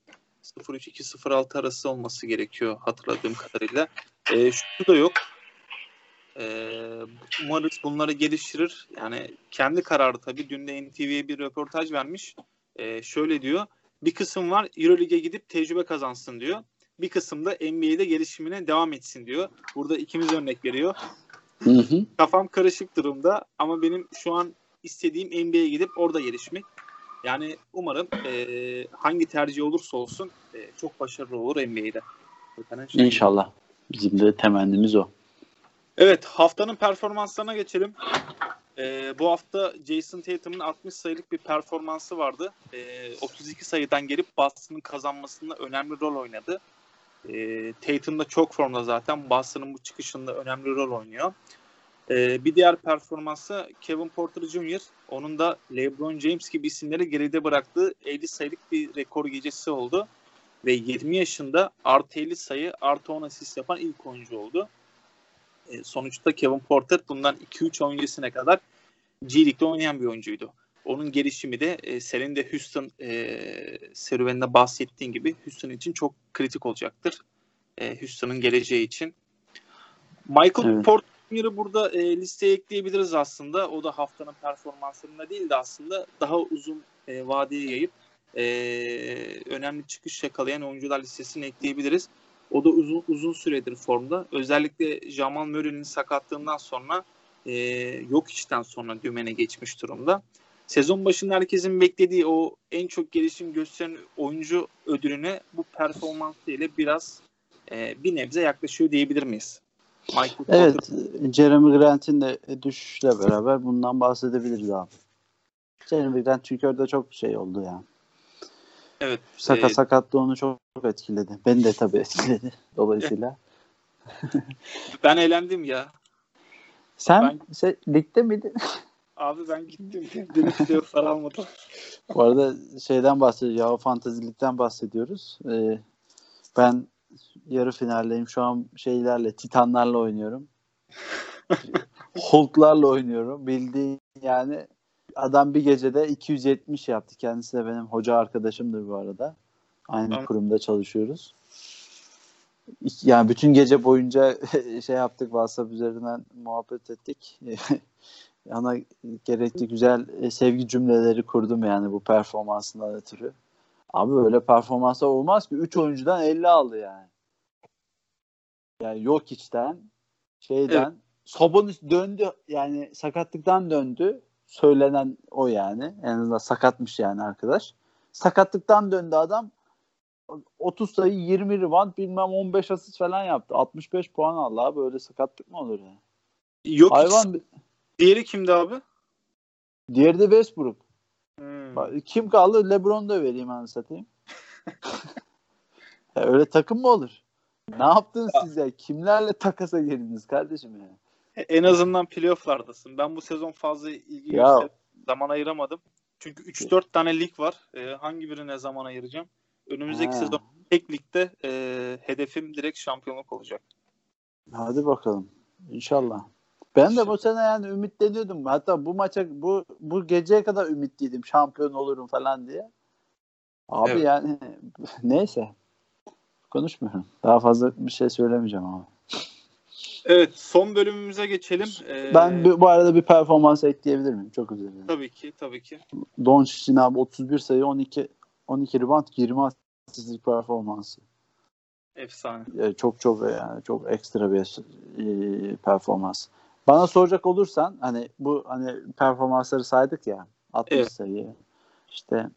0-3-2-0-6 arası olması gerekiyor hatırladığım kadarıyla. E, şu da yok. E, umarız bunları geliştirir. Yani kendi kararı tabii. Dün de NTV'ye bir röportaj vermiş. E, şöyle diyor. Bir kısım var Euroleague'e gidip tecrübe kazansın diyor. Bir kısım da NBA'de gelişimine devam etsin diyor. Burada ikimiz örnek veriyor. Hı hı. Kafam karışık durumda ama benim şu an istediğim NBA'ye gidip orada gelişmek. Yani umarım e, hangi tercih olursa olsun e, çok başarılı olur NBA'de. İnşallah. Bizim de temennimiz o. Evet haftanın performanslarına geçelim. Ee, bu hafta Jason Tatum'un 60 sayılık bir performansı vardı. Ee, 32 sayıdan gelip Boston'ın kazanmasında önemli rol oynadı. Ee, Tatum da çok formda zaten. Boston'ın bu çıkışında önemli rol oynuyor. Ee, bir diğer performansı Kevin Porter Jr. Onun da LeBron James gibi isimleri geride bıraktığı 50 sayılık bir rekor gecesi oldu. Ve 20 yaşında artı 50 sayı artı 10 asist yapan ilk oyuncu oldu. E, sonuçta Kevin Porter bundan 2-3 ay öncesine kadar G League'de oynayan bir oyuncuydu. Onun gelişimi de e, senin de Houston e, serüveninde bahsettiğin gibi Houston için çok kritik olacaktır. E, Houston'ın geleceği için. Michael Evet. Porter Jr.'ı burada e, listeye ekleyebiliriz aslında. O da haftanın performanslarında değil de aslında daha uzun e, vadeye yayıp e, önemli çıkış yakalayan oyuncular listesine ekleyebiliriz. O da uzun uzun süredir formda. Özellikle Jamal Murray'nin sakatlığından sonra e, yok içten sonra dümene geçmiş durumda. Sezon başında herkesin beklediği o en çok gelişim gösteren oyuncu ödülüne bu performansı ile biraz e, bir nebze yaklaşıyor diyebilir miyiz? Michael Porter Evet, Jeremy Grant'in de düşüşle beraber bundan bahsedebiliriz abi. Jeremy Grant çünkü orada çok şey oldu ya. Evet. Sakat e, sakatlığı onu çok, etkiledi. Beni de tabii etkiledi dolayısıyla. ben eğlendim ya. Sen şey, ligde miydin? Abi ben gittim. Beni playoff almadı. Bu arada şeyden bahsediyoruz. Ya fantezilikten bahsediyoruz. Ee, ben yarı finaldeyim. Şu an şeylerle, Titanlarla oynuyorum. Hulk'larla oynuyorum. Bildiğin yani adam bir gecede 270 yaptı. Kendisi de benim hoca arkadaşımdır bu arada. Aynı Tamam. kurumda çalışıyoruz. yani bütün gece boyunca şey yaptık WhatsApp üzerinden muhabbet ettik. Ana gerekli güzel e, sevgi cümleleri kurdum yani bu performansından ötürü. Abi öyle performansa olmaz ki 3 oyuncudan 50 aldı yani. Yani yok içten şeyden evet. Sobonis döndü yani sakatlıktan döndü. Söylenen o yani. En azından sakatmış yani arkadaş. Sakatlıktan döndü adam. 30 sayı 20 rebound bilmem 15 asist falan yaptı. 65 puan aldı abi. Öyle sakatlık mı olur yani? Yok Hayvan... Diğeri kimdi abi? Diğeri de Westbrook. Hmm. Kim kaldı? LeBron da vereyim anı satayım. ya öyle takım mı olur? Ne yaptınız siz ya? Kimlerle takasa girdiniz kardeşim ya? En azından playofflardasın. Ben bu sezon fazla ilgi ya. zaman ayıramadım. Çünkü 3-4 tane lig var. Ee, hangi birine zaman ayıracağım? Önümüzdeki ha. sezon tek ligde e, hedefim direkt şampiyonluk olacak. Hadi bakalım. İnşallah. Ben de bu sene yani ümitleniyordum. Hatta bu maça bu bu geceye kadar ümitliydim şampiyon olurum falan diye. Abi evet. yani neyse. Konuşmuyorum. Daha fazla bir şey söylemeyeceğim abi. Evet son bölümümüze geçelim. Ee, ben bu, bu arada bir performans ekleyebilir miyim? Çok özür dilerim. Tabii ki tabii ki. Doncic'in abi 31 sayı 12 12 rebound 20 asistlik performansı. Efsane. Çok çok yani çok ekstra bir e, performans. Bana soracak olursan hani bu hani performansları saydık ya 60 evet. sayı işte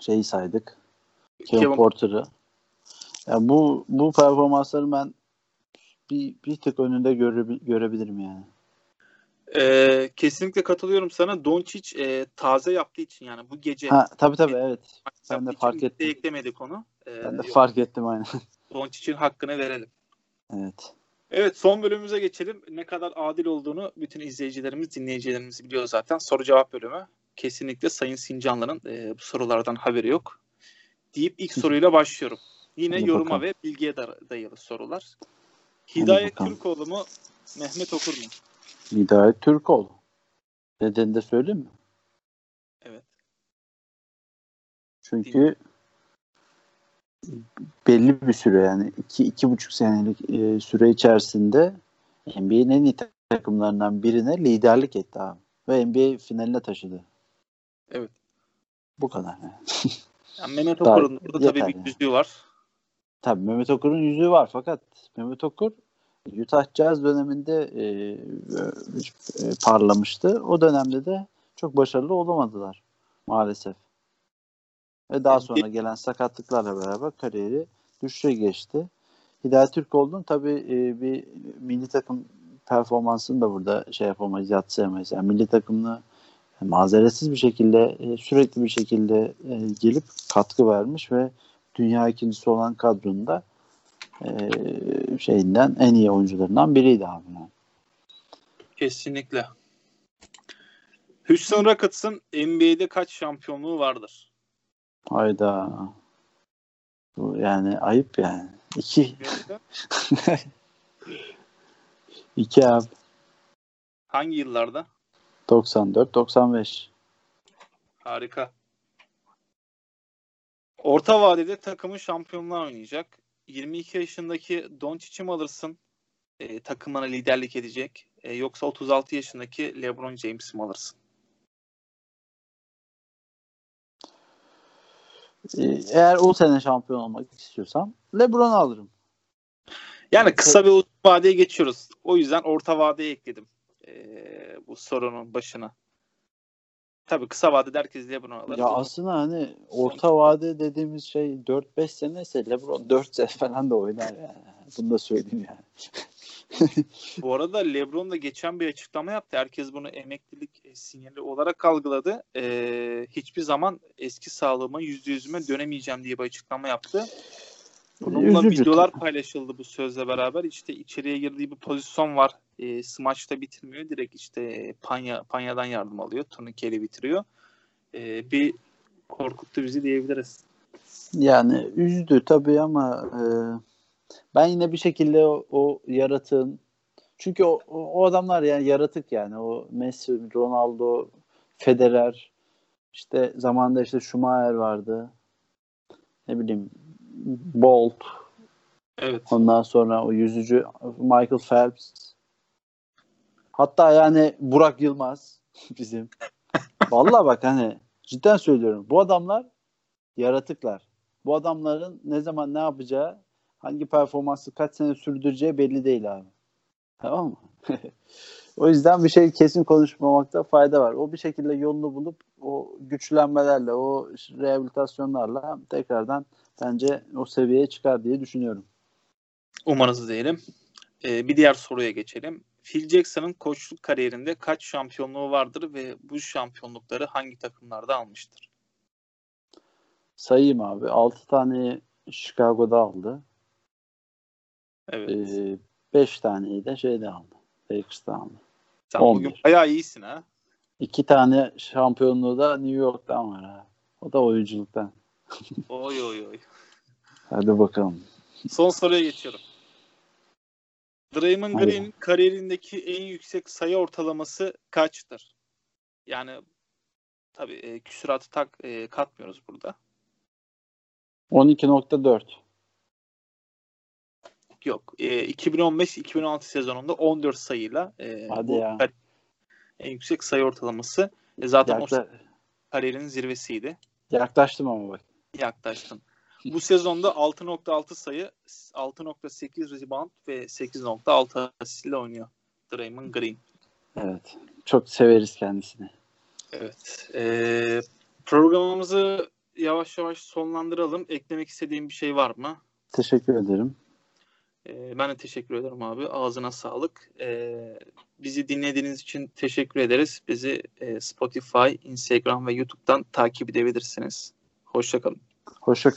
şeyi saydık Kevin, Kevin Porter'ı. Yani bu bu performansları ben bir, bir tık önünde göre, görebilirim yani. Ee, kesinlikle katılıyorum sana. Doncic e, taze yaptığı için yani bu gece. Ha, tabii tabii evet. Ben de fark ettim. Eklemedik onu. Ee, ben de yok. fark ettim aynen. Doncic'in hakkını verelim. Evet. Evet son bölümümüze geçelim. Ne kadar adil olduğunu bütün izleyicilerimiz, dinleyicilerimiz biliyor zaten. Soru cevap bölümü. Kesinlikle Sayın Sincanlı'nın e, bu sorulardan haberi yok. Deyip ilk soruyla başlıyorum. Yine Hadi yoruma bakalım. ve bilgiye dayalı sorular. Hidayet Türkoğlu mu, Mehmet Okur mu? Hidayet Türkoğlu. Nedeni de söyleyeyim mi? Evet. Çünkü belli bir süre yani iki, iki buçuk senelik e, süre içerisinde NBA'nin en iyi takımlarından birine liderlik etti abi. Ve NBA finaline taşıdı. Evet. Bu kadar. Yani. yani Mehmet Okur'un burada tabii bir yani. yüzüğü var. Tabii Mehmet Okur'un yüzüğü var fakat Mehmet Okur Utah Jazz döneminde e, e, parlamıştı. O dönemde de çok başarılı olamadılar maalesef. Ve daha sonra gelen sakatlıklarla beraber kariyeri düşüşe geçti. Hidayet Türkoğlu'nun tabii e, bir milli takım performansını da burada şey yapamayız, yatsıyamayız. Yani milli takımını mazeretsiz bir şekilde, e, sürekli bir şekilde e, gelip katkı vermiş ve dünya ikincisi olan kadronda e, şeyinden en iyi oyuncularından biriydi abi. Yani. Kesinlikle. Houston Rockets'ın NBA'de kaç şampiyonluğu vardır? Hayda. Bu yani ayıp yani. İki. İki abi. Hangi yıllarda? 94, 95. Harika. Orta vadede takımın şampiyonluğa oynayacak. 22 yaşındaki Doncic'i mi alırsın? E, takımına liderlik edecek. E, yoksa 36 yaşındaki LeBron James'i mi alırsın? Eğer o sene şampiyon olmak istiyorsam LeBron'u alırım. Yani kısa bir uzun vadeye geçiyoruz. O yüzden orta vadeye ekledim ee, bu sorunun başına. Tabii kısa vadede herkes LeBron alır. Ya aslında hani orta vade dediğimiz şey 4-5 sene ise LeBron 4 sene falan da oynar yani. Bunu da söyleyeyim yani. Bu arada LeBron da geçen bir açıklama yaptı. Herkes bunu emeklilik e, sinyali olarak algıladı. Ee, hiçbir zaman eski sağlığıma yüzde yüzüme dönemeyeceğim diye bir açıklama yaptı. Bununla Üzücü. videolar paylaşıldı bu sözle beraber. İşte içeriye girdiği bir pozisyon var. E, smaçta bitirmiyor. Direkt işte Panya Panya'dan yardım alıyor. Turnikeyle bitiriyor. E, bir korkuttu bizi diyebiliriz. Yani üzdü tabii ama e, ben yine bir şekilde o, o yaratığın çünkü o, o, adamlar yani yaratık yani o Messi, Ronaldo, Federer işte zamanda işte Schumacher vardı. Ne bileyim Bolt Evet. Ondan sonra o yüzücü Michael Phelps. Hatta yani Burak Yılmaz bizim. Vallahi bak hani cidden söylüyorum. Bu adamlar yaratıklar. Bu adamların ne zaman ne yapacağı, hangi performansı kaç sene sürdüreceği belli değil abi. Tamam mı? o yüzden bir şey kesin konuşmamakta fayda var. O bir şekilde yolunu bulup o güçlenmelerle, o rehabilitasyonlarla tekrardan bence o seviyeye çıkar diye düşünüyorum. Umarız diyelim. Ee, bir diğer soruya geçelim. Phil Jackson'ın koçluk kariyerinde kaç şampiyonluğu vardır ve bu şampiyonlukları hangi takımlarda almıştır? Sayayım abi. 6 tane Chicago'da aldı. Evet. 5 taneyi de şeyde aldı. Lakers'ta aldı. Sen 11. bugün bayağı iyisin ha. 2 tane şampiyonluğu da New York'tan var abi. O da oyunculuktan. Oy oy oy. Hadi bakalım. Son soruya geçiyorum. Draymond. Green'in kariyerindeki en yüksek sayı ortalaması kaçtır? Yani tabii e, küsuratı tak e, katmıyoruz burada. 12.4. Yok. E, 2015-2016 sezonunda 14 sayıyla e, Hadi ya. en yüksek sayı ortalaması. E, zaten o Yakla- kariyerin zirvesiydi. yaklaştım ama bak. Yaklaştın. Bu sezonda 6.6 sayı, 6.8 rebound ve 8.6 asist ile oynuyor. Draymond Green. Evet. Çok severiz kendisini. Evet. Ee, programımızı yavaş yavaş sonlandıralım. Eklemek istediğim bir şey var mı? Teşekkür ederim. Ee, ben de teşekkür ederim abi. Ağzına sağlık. Ee, bizi dinlediğiniz için teşekkür ederiz. Bizi e, Spotify, Instagram ve YouTube'dan takip edebilirsiniz. Hoşçakalın. Hoşça